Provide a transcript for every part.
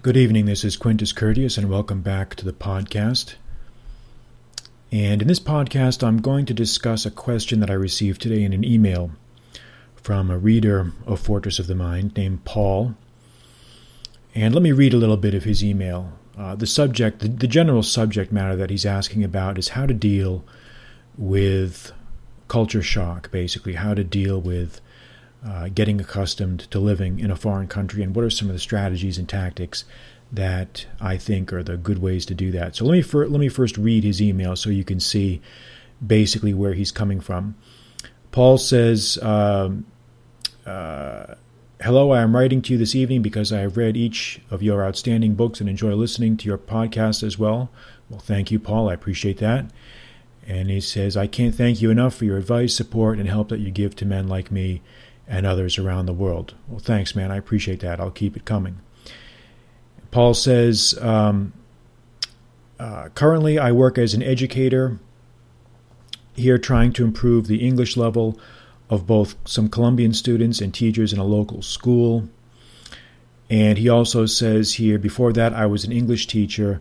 Good evening. This is Quintus Curtius, and welcome back to the podcast. And in this podcast, I'm going to discuss a question that I received today in an email from a reader of Fortress of the Mind named Paul. And let me read a little bit of his email. Uh, the subject, the, the general subject matter that he's asking about is how to deal with culture shock, basically, how to deal with uh, getting accustomed to living in a foreign country, and what are some of the strategies and tactics that I think are the good ways to do that. So let me fir- let me first read his email so you can see basically where he's coming from. Paul says, um, uh, "Hello, I am writing to you this evening because I have read each of your outstanding books and enjoy listening to your podcast as well." Well, thank you, Paul. I appreciate that. And he says, "I can't thank you enough for your advice, support, and help that you give to men like me." And others around the world. Well, thanks, man. I appreciate that. I'll keep it coming. Paul says, um, uh, currently I work as an educator here trying to improve the English level of both some Colombian students and teachers in a local school. And he also says here, before that, I was an English teacher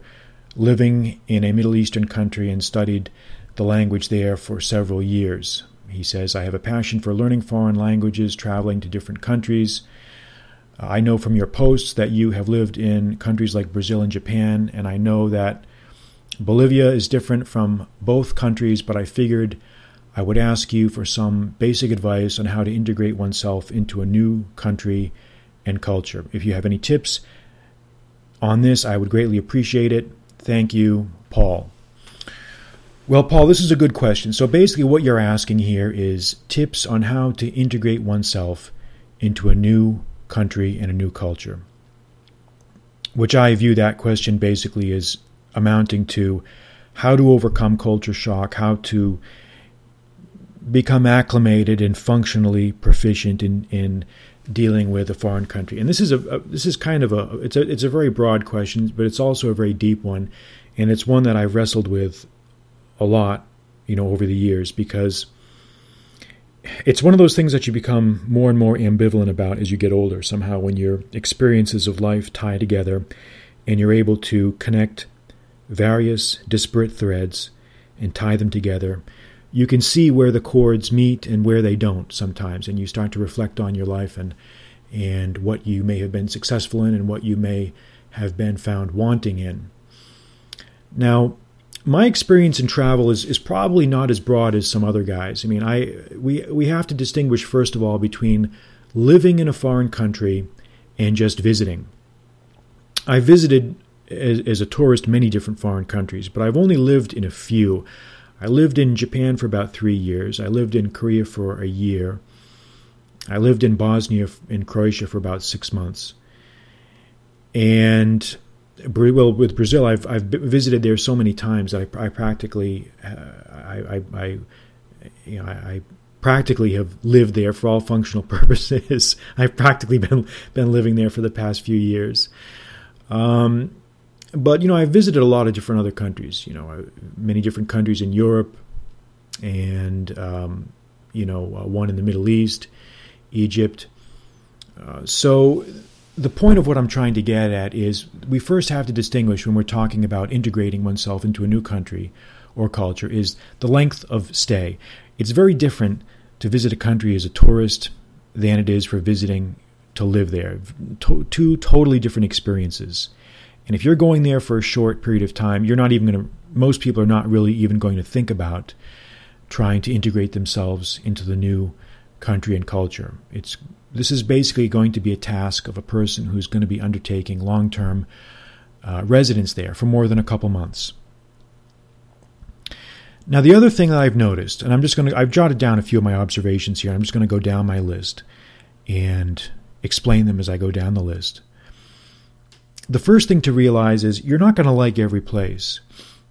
living in a Middle Eastern country and studied the language there for several years. He says, I have a passion for learning foreign languages, traveling to different countries. I know from your posts that you have lived in countries like Brazil and Japan, and I know that Bolivia is different from both countries, but I figured I would ask you for some basic advice on how to integrate oneself into a new country and culture. If you have any tips on this, I would greatly appreciate it. Thank you, Paul. Well, Paul, this is a good question. So basically, what you're asking here is tips on how to integrate oneself into a new country and a new culture. Which I view that question basically as amounting to how to overcome culture shock, how to become acclimated and functionally proficient in, in dealing with a foreign country. And this is a, a, this is kind of a it's a it's a very broad question, but it's also a very deep one, and it's one that I've wrestled with a lot, you know, over the years because it's one of those things that you become more and more ambivalent about as you get older. Somehow, when your experiences of life tie together and you're able to connect various disparate threads and tie them together, you can see where the chords meet and where they don't sometimes. And you start to reflect on your life and, and what you may have been successful in and what you may have been found wanting in. Now, my experience in travel is, is probably not as broad as some other guys. I mean, I we we have to distinguish first of all between living in a foreign country and just visiting. I visited as, as a tourist many different foreign countries, but I've only lived in a few. I lived in Japan for about three years. I lived in Korea for a year. I lived in Bosnia in Croatia for about six months. And well, with Brazil, I've I've visited there so many times. I, I practically, uh, I, I, I, you know, I, I, practically have lived there for all functional purposes. I've practically been been living there for the past few years. Um, but you know, I've visited a lot of different other countries. You know, many different countries in Europe, and um, you know, uh, one in the Middle East, Egypt. Uh, so the point of what I'm trying to get at is we first have to distinguish when we're talking about integrating oneself into a new country or culture is the length of stay. It's very different to visit a country as a tourist than it is for visiting to live there. To- two totally different experiences. And if you're going there for a short period of time, you're not even going to, most people are not really even going to think about trying to integrate themselves into the new country and culture. It's this is basically going to be a task of a person who's going to be undertaking long term uh, residence there for more than a couple months. Now, the other thing that I've noticed, and I'm just going to, I've jotted down a few of my observations here. I'm just going to go down my list and explain them as I go down the list. The first thing to realize is you're not going to like every place.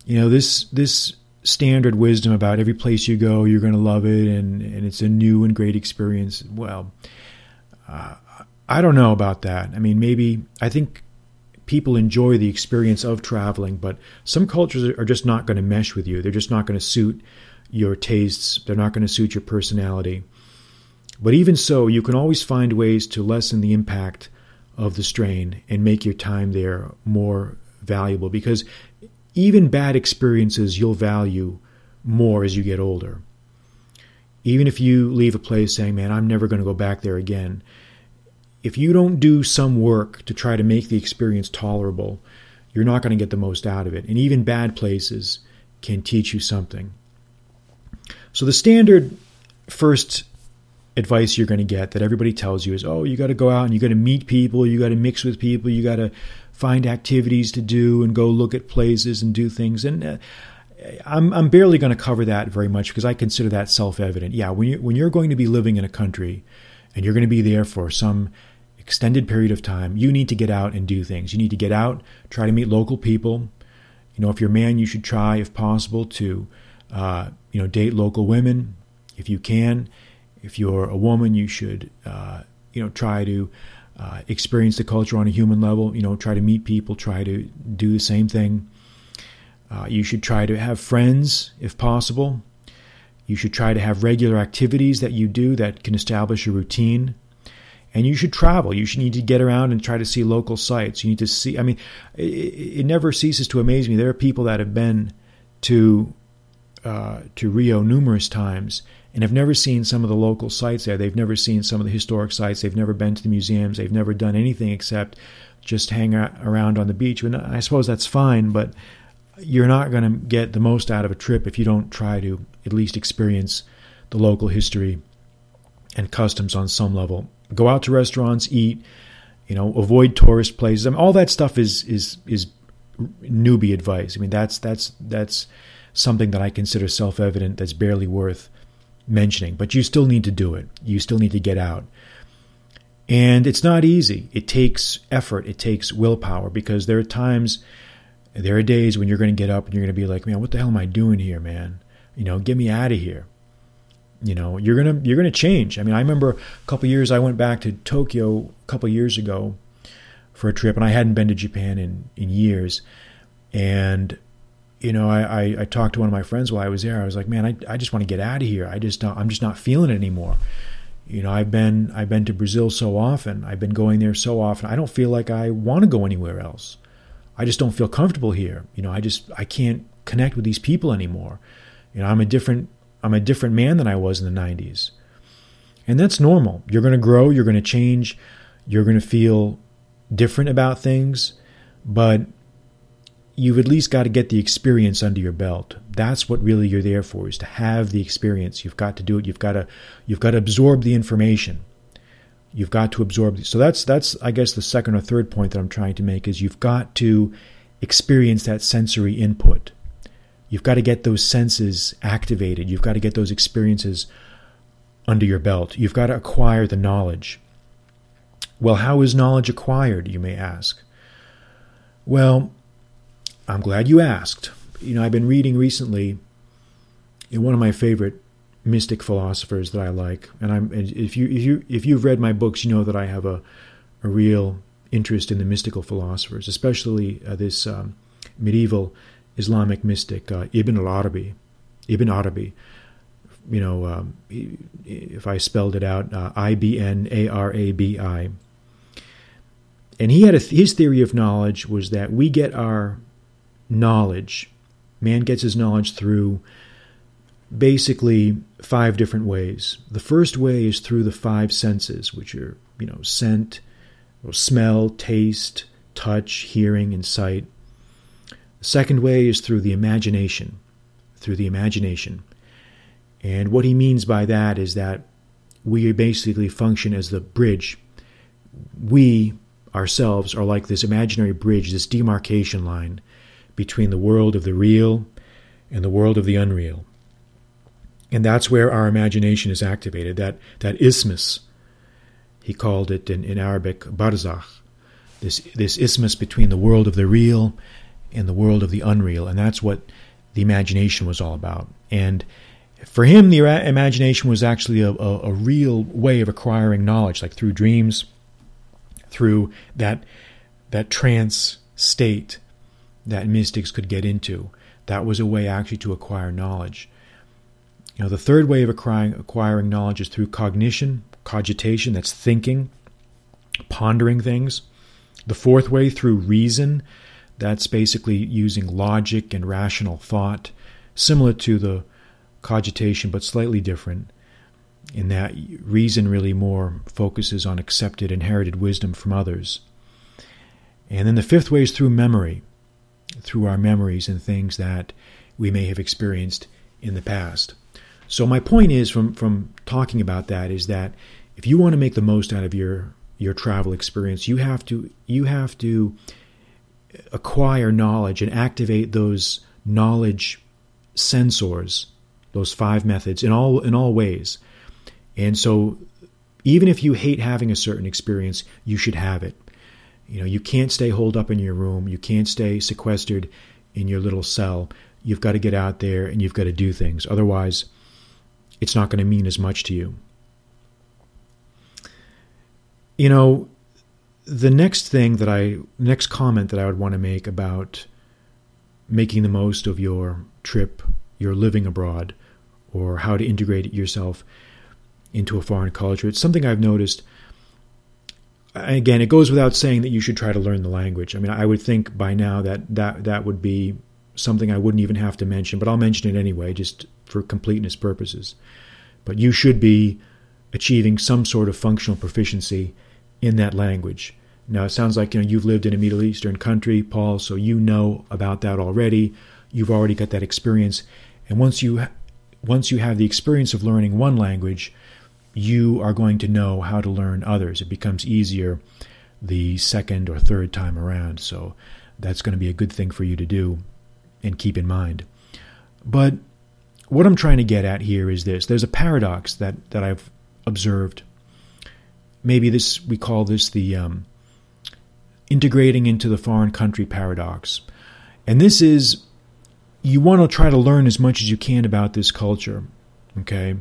You know, this, this standard wisdom about every place you go, you're going to love it and, and it's a new and great experience. Well, uh, I don't know about that. I mean, maybe I think people enjoy the experience of traveling, but some cultures are just not going to mesh with you. They're just not going to suit your tastes. They're not going to suit your personality. But even so, you can always find ways to lessen the impact of the strain and make your time there more valuable because even bad experiences you'll value more as you get older. Even if you leave a place saying, man, I'm never going to go back there again, if you don't do some work to try to make the experience tolerable, you're not going to get the most out of it. And even bad places can teach you something. So the standard first advice you're going to get that everybody tells you is, oh, you got to go out and you got to meet people, you got to mix with people, you got to find activities to do and go look at places and do things. And uh, I'm, I'm barely going to cover that very much because I consider that self evident. Yeah, when, you, when you're going to be living in a country and you're going to be there for some extended period of time, you need to get out and do things. You need to get out, try to meet local people. You know, if you're a man, you should try, if possible, to uh, you know date local women if you can. If you're a woman, you should uh, you know try to uh, experience the culture on a human level. You know, try to meet people, try to do the same thing. Uh, you should try to have friends if possible. You should try to have regular activities that you do that can establish a routine and you should travel. You should need to get around and try to see local sites. You need to see. I mean, it, it never ceases to amaze me. There are people that have been to uh, to Rio numerous times and have never seen some of the local sites there. They've never seen some of the historic sites. They've never been to the museums. They've never done anything except just hang around on the beach. And I suppose that's fine, but you're not going to get the most out of a trip if you don't try to at least experience the local history and customs on some level go out to restaurants, eat, you know, avoid tourist places. I mean, all that stuff is is is newbie advice. I mean, that's that's that's something that I consider self-evident. That's barely worth mentioning, but you still need to do it. You still need to get out. And it's not easy. It takes effort. It takes willpower because there are times, there are days when you're going to get up and you're going to be like, man, what the hell am I doing here, man? You know, get me out of here you know you're gonna you're gonna change i mean i remember a couple years i went back to tokyo a couple years ago for a trip and i hadn't been to japan in in years and you know I, I, I talked to one of my friends while i was there. I was like man i, I just want to get out of here. I just i'm just not feeling it anymore. You know i've been i've been to brazil so often. I've been going there so often. I don't feel like i want to go anywhere else. I just don't feel comfortable here. You know i just i can't connect with these people anymore. You know i'm a different I'm a different man than I was in the 90s. And that's normal. You're going to grow, you're going to change, you're going to feel different about things, but you've at least got to get the experience under your belt. That's what really you're there for is to have the experience. You've got to do it. You've got to you've got to absorb the information. You've got to absorb. So that's that's I guess the second or third point that I'm trying to make is you've got to experience that sensory input. You've got to get those senses activated. You've got to get those experiences under your belt. You've got to acquire the knowledge. Well, how is knowledge acquired, you may ask? Well, I'm glad you asked. You know, I've been reading recently one of my favorite mystic philosophers that I like, and I'm if you if you if you've read my books, you know that I have a a real interest in the mystical philosophers, especially uh, this um, medieval Islamic mystic uh, Ibn al-Arabi. Ibn Arabi, you know, um, if I spelled it out, uh, I-B-N-A-R-A-B-I. And he had a, his theory of knowledge was that we get our knowledge, man gets his knowledge through basically five different ways. The first way is through the five senses, which are, you know, scent, smell, taste, touch, hearing, and sight. Second way is through the imagination, through the imagination. And what he means by that is that we basically function as the bridge. We ourselves are like this imaginary bridge, this demarcation line between the world of the real and the world of the unreal. And that's where our imagination is activated, that, that isthmus. He called it in, in Arabic barzakh, this, this isthmus between the world of the real and the world of the unreal, and that's what the imagination was all about. And for him, the imagination was actually a, a, a real way of acquiring knowledge, like through dreams, through that that trance state that mystics could get into. That was a way actually to acquire knowledge. You know, the third way of acquiring, acquiring knowledge is through cognition, cogitation, that's thinking. pondering things. The fourth way through reason, that's basically using logic and rational thought, similar to the cogitation, but slightly different in that reason really more focuses on accepted inherited wisdom from others. And then the fifth way is through memory, through our memories and things that we may have experienced in the past. So my point is from from talking about that is that if you want to make the most out of your your travel experience, you have to you have to acquire knowledge and activate those knowledge sensors, those five methods in all in all ways. And so even if you hate having a certain experience, you should have it. You know, you can't stay holed up in your room, you can't stay sequestered in your little cell. You've got to get out there and you've got to do things. Otherwise, it's not going to mean as much to you. You know, the next thing that I, next comment that I would want to make about making the most of your trip, your living abroad, or how to integrate yourself into a foreign culture, it's something I've noticed. Again, it goes without saying that you should try to learn the language. I mean, I would think by now that that, that would be something I wouldn't even have to mention, but I'll mention it anyway, just for completeness purposes. But you should be achieving some sort of functional proficiency in that language. Now, it sounds like you know you've lived in a Middle Eastern country, Paul, so you know about that already. You've already got that experience, and once you once you have the experience of learning one language, you are going to know how to learn others. It becomes easier the second or third time around. So that's going to be a good thing for you to do and keep in mind. But what I'm trying to get at here is this there's a paradox that, that I've observed. Maybe this we call this the um, integrating into the foreign country paradox. And this is you want to try to learn as much as you can about this culture. Okay?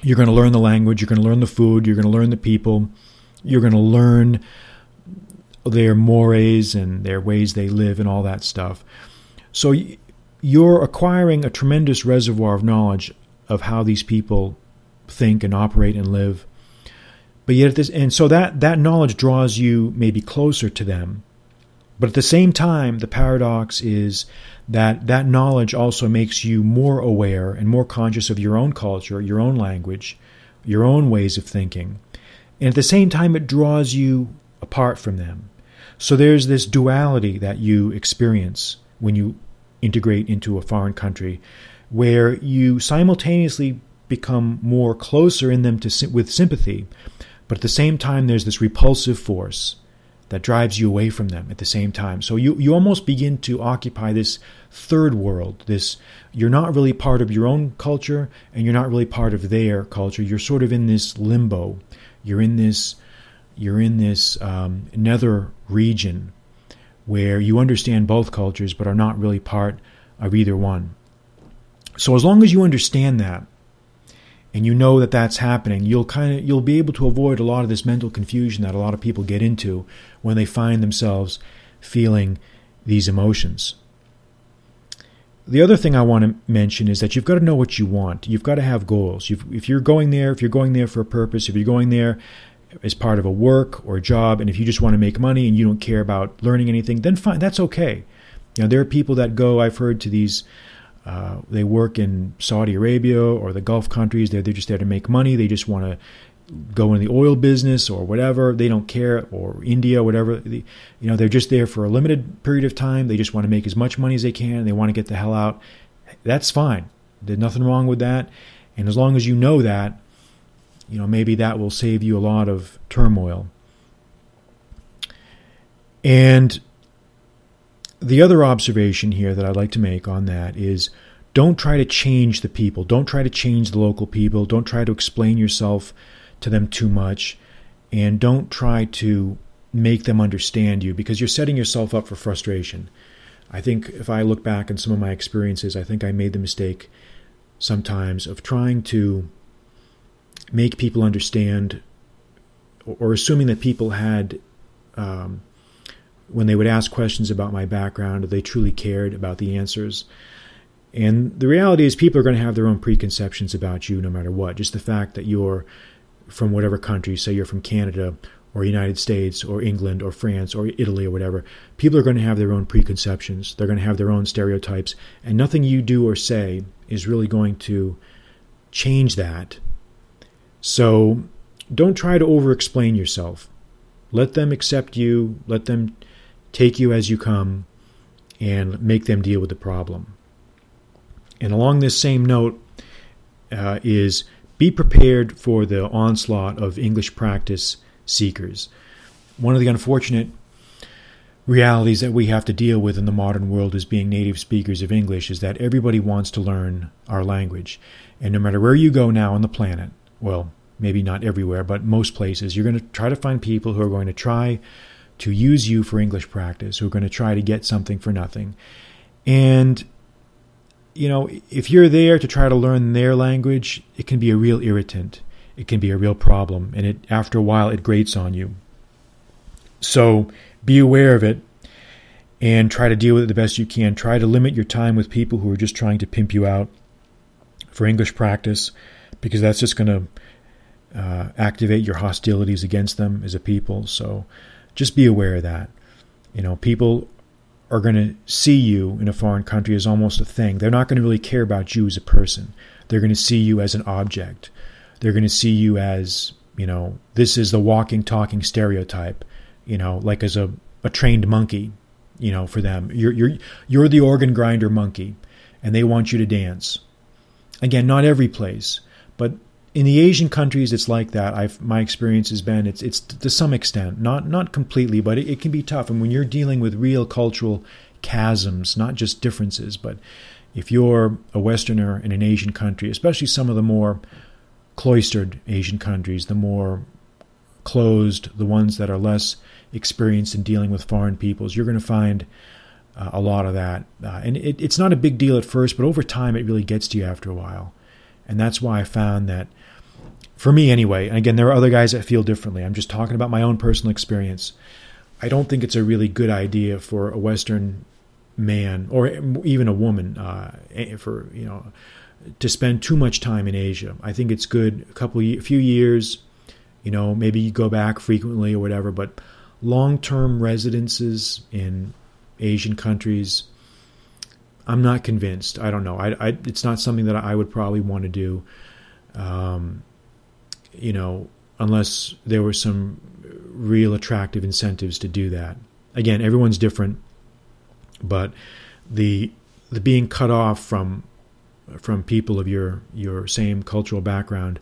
You're going to learn the language, you're going to learn the food, you're going to learn the people, you're going to learn their mores and their ways they live and all that stuff. So you're acquiring a tremendous reservoir of knowledge of how these people think and operate and live. But yet, this, and so that, that knowledge draws you maybe closer to them. But at the same time, the paradox is that that knowledge also makes you more aware and more conscious of your own culture, your own language, your own ways of thinking. And at the same time, it draws you apart from them. So there's this duality that you experience when you integrate into a foreign country, where you simultaneously become more closer in them to, with sympathy, but at the same time, there's this repulsive force that drives you away from them at the same time. So you, you almost begin to occupy this third world. This you're not really part of your own culture and you're not really part of their culture. You're sort of in this limbo. You're in this you're in this um, nether region where you understand both cultures but are not really part of either one. So as long as you understand that, and you know that that's happening, you'll kind of you'll be able to avoid a lot of this mental confusion that a lot of people get into when they find themselves feeling these emotions. The other thing I want to mention is that you've got to know what you want. You've got to have goals. You've, if you're going there, if you're going there for a purpose, if you're going there as part of a work or a job, and if you just want to make money and you don't care about learning anything, then fine, that's okay. You know, there are people that go. I've heard to these uh, they work in Saudi Arabia or the Gulf countries. They're, they're just there to make money. They just want to go in the oil business or whatever. They don't care, or India, whatever. you know, they're just there for a limited period of time. They just want to make as much money as they can. They want to get the hell out. That's fine. There's nothing wrong with that. And as long as you know that, you know, maybe that will save you a lot of turmoil. And the other observation here that I'd like to make on that is don't try to change the people. Don't try to change the local people. Don't try to explain yourself to them too much. And don't try to make them understand you because you're setting yourself up for frustration. I think if I look back on some of my experiences, I think I made the mistake sometimes of trying to make people understand or assuming that people had um, when they would ask questions about my background, they truly cared about the answers. And the reality is, people are going to have their own preconceptions about you no matter what. Just the fact that you're from whatever country, say you're from Canada or United States or England or France or Italy or whatever, people are going to have their own preconceptions. They're going to have their own stereotypes, and nothing you do or say is really going to change that. So don't try to over explain yourself. Let them accept you, let them take you as you come, and make them deal with the problem. And along this same note uh, is be prepared for the onslaught of English practice seekers. One of the unfortunate realities that we have to deal with in the modern world as being native speakers of English is that everybody wants to learn our language. And no matter where you go now on the planet, well, maybe not everywhere, but most places, you're going to try to find people who are going to try to use you for English practice, who are going to try to get something for nothing. And, you know, if you're there to try to learn their language, it can be a real irritant it can be a real problem, and it after a while it grates on you. So be aware of it and try to deal with it the best you can. Try to limit your time with people who are just trying to pimp you out for English practice because that's just going to uh, activate your hostilities against them as a people. So just be aware of that. You know, people are going to see you in a foreign country as almost a thing. They're not going to really care about you as a person. They're going to see you as an object. They're going to see you as, you know, this is the walking, talking stereotype, you know, like as a, a trained monkey, you know, for them. You're, you're, you're the organ grinder monkey, and they want you to dance. Again, not every place, but in the Asian countries, it's like that. I've my experience has been it's it's to some extent, not not completely, but it, it, can be tough. And when you're dealing with real cultural chasms, not just differences, but if you're a Westerner in an Asian country, especially some of the more cloistered Asian countries, the more closed, the ones that are less experienced in dealing with foreign peoples, you're going to find uh, a lot of that. Uh, and it, it's not a big deal at first, but over time it really gets to you after a while. And that's why I found that, for me anyway, and again, there are other guys that feel differently. I'm just talking about my own personal experience. I don't think it's a really good idea for a Western man or even a woman uh, for you know to spend too much time in Asia. I think it's good a couple a few years, you know, maybe you go back frequently or whatever, but long-term residences in Asian countries I'm not convinced. I don't know. I, I it's not something that I would probably want to do. Um, you know, unless there were some real attractive incentives to do that. Again, everyone's different, but the the being cut off from from people of your your same cultural background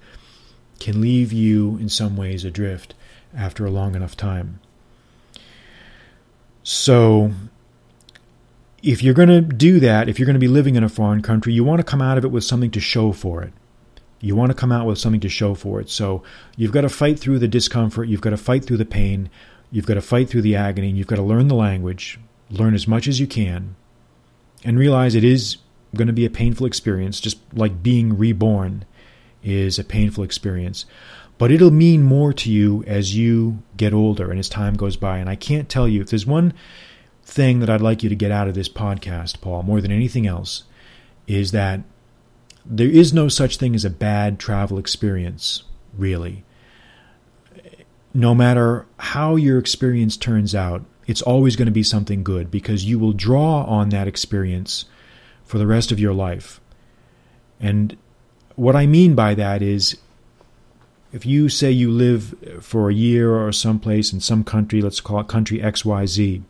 can leave you in some ways adrift after a long enough time. So if you're going to do that, if you're going to be living in a foreign country, you want to come out of it with something to show for it. You want to come out with something to show for it. So you've got to fight through the discomfort, you've got to fight through the pain, you've got to fight through the agony, and you've got to learn the language, learn as much as you can, and realize it is going to be a painful experience, just like being reborn is a painful experience. But it'll mean more to you as you get older and as time goes by. And I can't tell you if there's one thing that I'd like you to get out of this podcast, Paul, more than anything else, is that there is no such thing as a bad travel experience, really. No matter how your experience turns out, it's always going to be something good because you will draw on that experience for the rest of your life. And what I mean by that is if you say you live for a year or someplace in some country, let's call it country XYZ,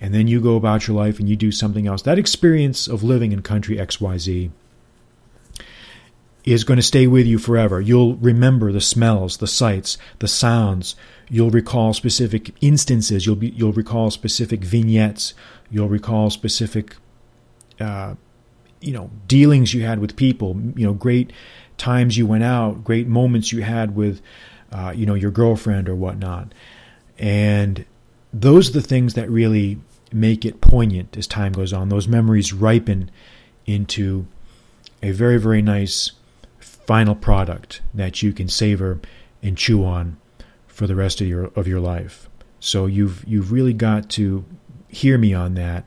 and then you go about your life and you do something else, that experience of living in country XYZ is going to stay with you forever. You'll remember the smells, the sights, the sounds. You'll recall specific instances. You'll be, you'll recall specific vignettes. You'll recall specific uh, you know dealings you had with people you know great times you went out great moments you had with uh, you know your girlfriend or whatnot and those are the things that really make it poignant as time goes on those memories ripen into a very very nice final product that you can savor and chew on for the rest of your of your life so you've you've really got to hear me on that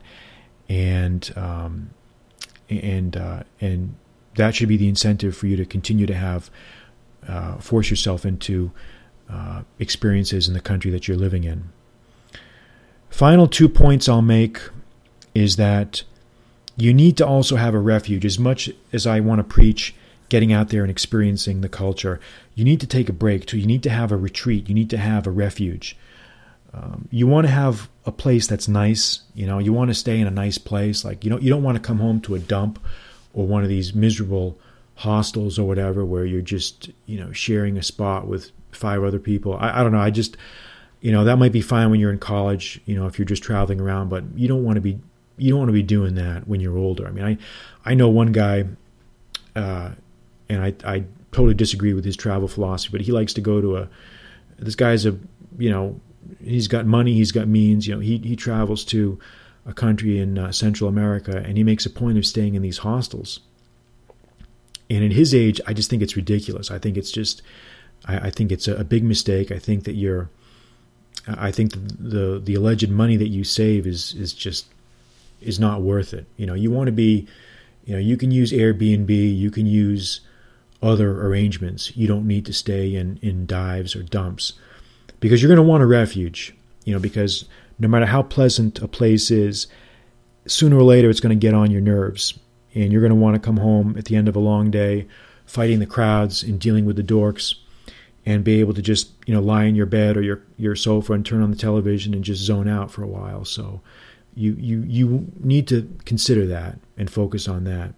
and um, and uh, and that should be the incentive for you to continue to have uh, force yourself into uh, experiences in the country that you're living in. Final two points I'll make is that you need to also have a refuge. As much as I want to preach getting out there and experiencing the culture, you need to take a break too. You need to have a retreat. You need to have a refuge. Um, you want to have a place that's nice. You know, you want to stay in a nice place. Like you know, you don't want to come home to a dump or one of these miserable hostels or whatever where you're just you know sharing a spot with five other people. I, I don't know. I just you know that might be fine when you're in college. You know, if you're just traveling around, but you don't want to be you don't want to be doing that when you're older. I mean, I I know one guy, uh, and I I totally disagree with his travel philosophy, but he likes to go to a. This guy's a you know he's got money, he's got means. You know, he he travels to a country in uh, Central America, and he makes a point of staying in these hostels. And at his age, I just think it's ridiculous. I think it's just, I, I think it's a, a, big mistake. I think that you're, I think the, the the alleged money that you save is is just is not worth it. You know, you want to be, you know, you can use Airbnb, you can use other arrangements. You don't need to stay in, in dives or dumps because you're going to want a refuge, you know, because no matter how pleasant a place is, sooner or later it's going to get on your nerves. And you're going to want to come home at the end of a long day fighting the crowds and dealing with the dorks and be able to just, you know, lie in your bed or your, your sofa and turn on the television and just zone out for a while. So, you, you, you need to consider that and focus on that.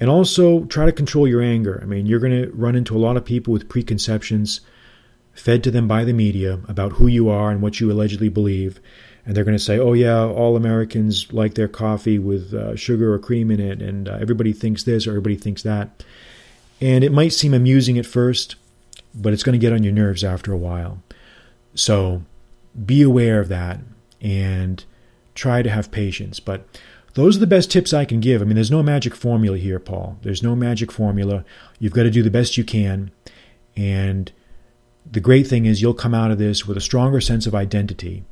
And also try to control your anger. I mean, you're going to run into a lot of people with preconceptions fed to them by the media about who you are and what you allegedly believe. And they're going to say, oh, yeah, all Americans like their coffee with uh, sugar or cream in it, and uh, everybody thinks this or everybody thinks that. And it might seem amusing at first, but it's going to get on your nerves after a while. So be aware of that and try to have patience. But those are the best tips I can give. I mean, there's no magic formula here, Paul. There's no magic formula. You've got to do the best you can. And the great thing is, you'll come out of this with a stronger sense of identity.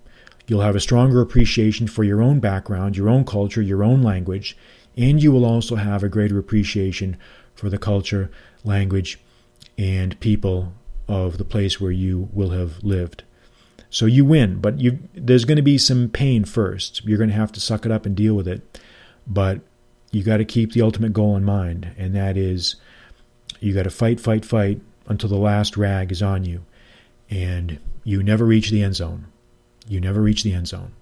You'll have a stronger appreciation for your own background, your own culture, your own language, and you will also have a greater appreciation for the culture, language, and people of the place where you will have lived. So you win, but you there's going to be some pain first. You're going to have to suck it up and deal with it. But you got to keep the ultimate goal in mind, and that is you got to fight, fight, fight until the last rag is on you, and you never reach the end zone. You never reach the end zone.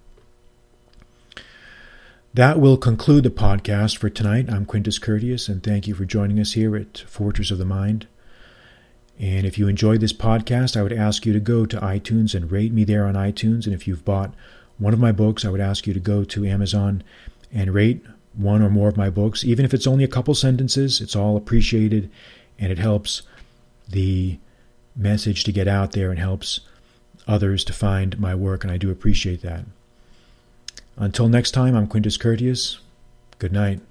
That will conclude the podcast for tonight. I'm Quintus Curtius, and thank you for joining us here at Fortress of the Mind. And if you enjoyed this podcast, I would ask you to go to iTunes and rate me there on iTunes. And if you've bought one of my books, I would ask you to go to Amazon and rate one or more of my books. Even if it's only a couple sentences, it's all appreciated and it helps the message to get out there and helps others to find my work. And I do appreciate that. Until next time, I'm Quintus Curtius. Good night.